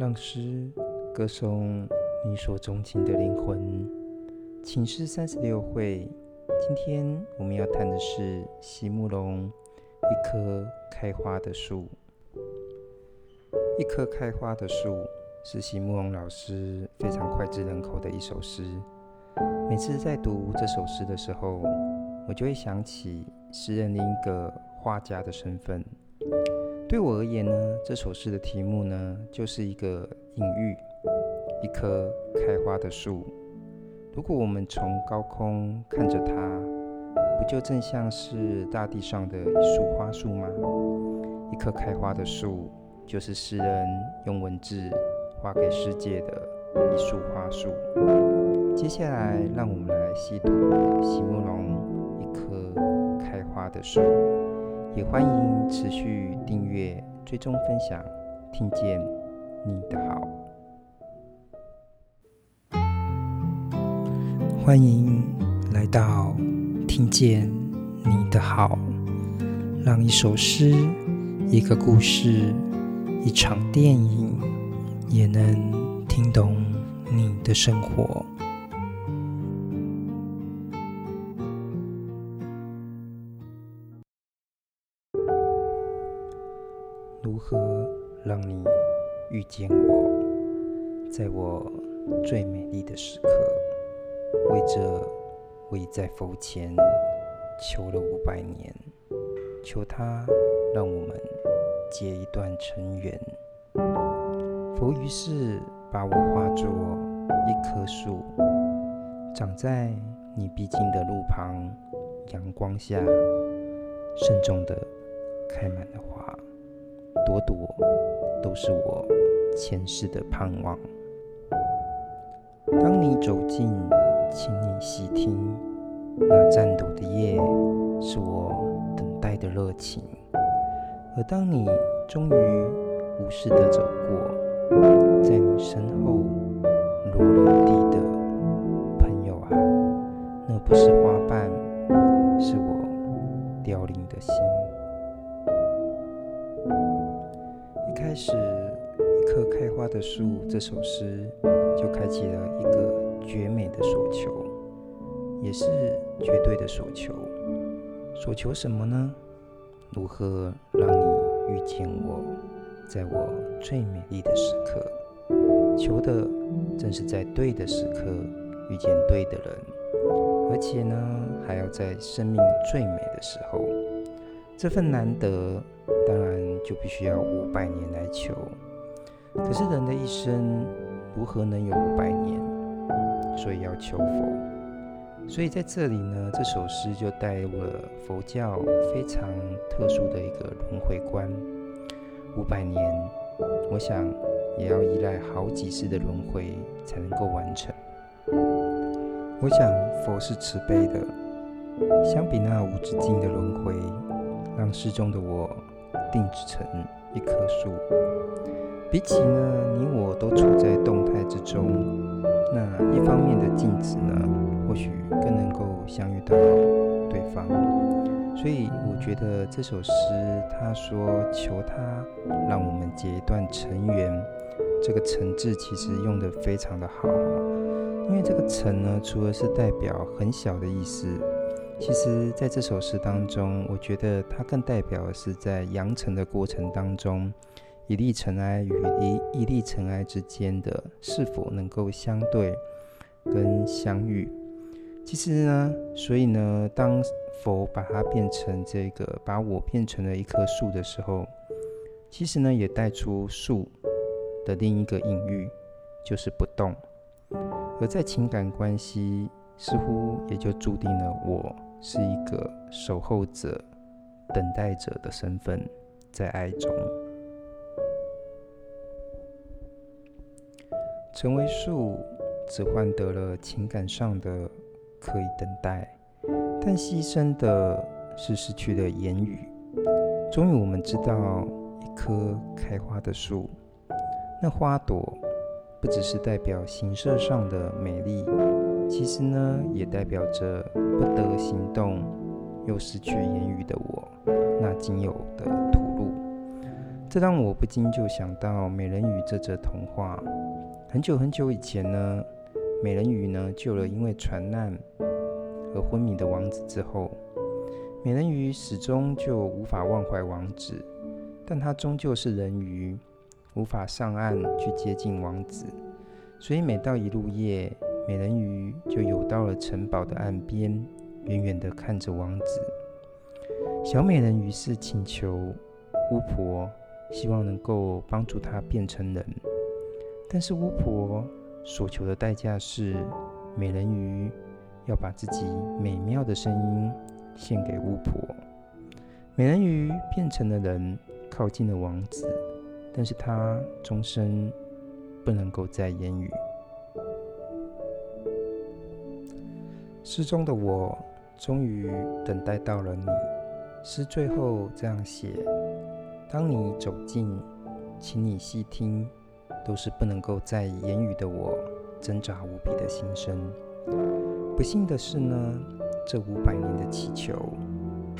让诗歌颂你所钟情的灵魂。情诗三十六会，今天我们要谈的是席慕蓉一棵开花的树。一棵开花的树是席慕蓉老师非常脍炙人口的一首诗。每次在读这首诗的时候，我就会想起诗人另一个画家的身份。对我而言呢，这首诗的题目呢，就是一个隐喻，一棵开花的树。如果我们从高空看着它，不就正像是大地上的一束花束吗？一棵开花的树，就是诗人用文字画给世界的一束花束。接下来，让我们来细读席慕蓉一棵开花的树。也欢迎持续订阅、追踪、分享，听见你的好。欢迎来到听见你的好，让一首诗、一个故事、一场电影，也能听懂你的生活。如何让你遇见我，在我最美丽的时刻？为这，我已在佛前求了五百年，求他让我们结一段尘缘。佛于是把我化作一棵树，长在你必经的路旁，阳光下，慎重的开满了花。朵朵都是我前世的盼望。当你走近，请你细听，那颤抖的夜是我等待的热情。而当你终于无视的走过，在你身后落了地的朋友啊，那不是花开始，一棵开花的树这首诗就开启了一个绝美的所求，也是绝对的所求。所求什么呢？如何让你遇见我，在我最美丽的时刻？求的正是在对的时刻遇见对的人，而且呢，还要在生命最美的时候。这份难得，当然就必须要五百年来求。可是人的一生，如何能有五百年？所以要求佛。所以在这里呢，这首诗就带入了佛教非常特殊的一个轮回观。五百年，我想也要依赖好几世的轮回才能够完成。我想佛是慈悲的，相比那无止境的轮回。让诗中的我定制成一棵树，比起呢，你我都处在动态之中，那一方面的静止呢，或许更能够相遇到对方。所以我觉得这首诗，他说求他让我们结一段尘缘，这个尘字其实用得非常的好，因为这个尘呢，除了是代表很小的意思。其实，在这首诗当中，我觉得它更代表的是在扬尘的过程当中，一粒尘埃与一一粒尘埃之间的是否能够相对跟相遇。其实呢，所以呢，当佛把它变成这个，把我变成了一棵树的时候，其实呢，也带出树的另一个隐喻，就是不动。而在情感关系，似乎也就注定了我。是一个守候者、等待者的身份，在爱中成为树，只换得了情感上的可以等待，但牺牲的是失去了言语。终于，我们知道，一棵开花的树，那花朵不只是代表形色上的美丽。其实呢，也代表着不得行动又失去言语的我，那仅有的吐露。这让我不禁就想到美人鱼这则童话。很久很久以前呢，美人鱼呢救了因为船难而昏迷的王子之后，美人鱼始终就无法忘怀王子，但她终究是人鱼，无法上岸去接近王子，所以每到一入夜，美人鱼就游到了城堡的岸边，远远地看着王子。小美人鱼是请求巫婆，希望能够帮助她变成人，但是巫婆所求的代价是美人鱼要把自己美妙的声音献给巫婆。美人鱼变成了人，靠近了王子，但是她终身不能够再言语。诗中的我，终于等待到了你。诗最后这样写：当你走近，请你细听，都是不能够再言语的我挣扎无比的心声。不幸的是呢，这五百年的祈求，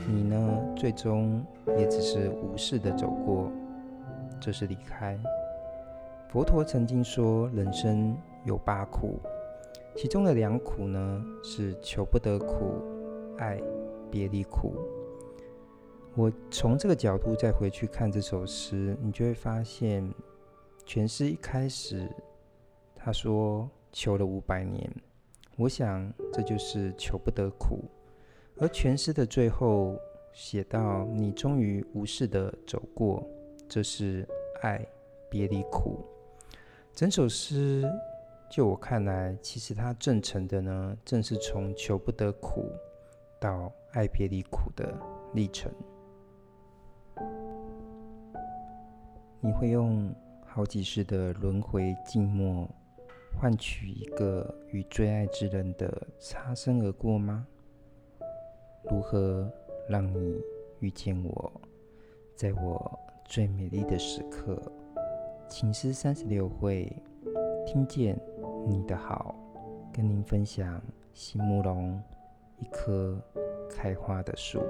你呢，最终也只是无视的走过，这是离开。佛陀曾经说，人生有八苦。其中的两苦呢，是求不得苦、爱别离苦。我从这个角度再回去看这首诗，你就会发现，全诗一开始他说求了五百年，我想这就是求不得苦；而全诗的最后写到你终于无视的走过，这是爱别离苦。整首诗。就我看来，其实它正承的呢，正是从求不得苦到爱别离苦的历程。你会用好几世的轮回静默，换取一个与最爱之人的擦身而过吗？如何让你遇见我，在我最美丽的时刻？情诗三十六会，听见你的好跟您分享席慕蓉一棵开花的树。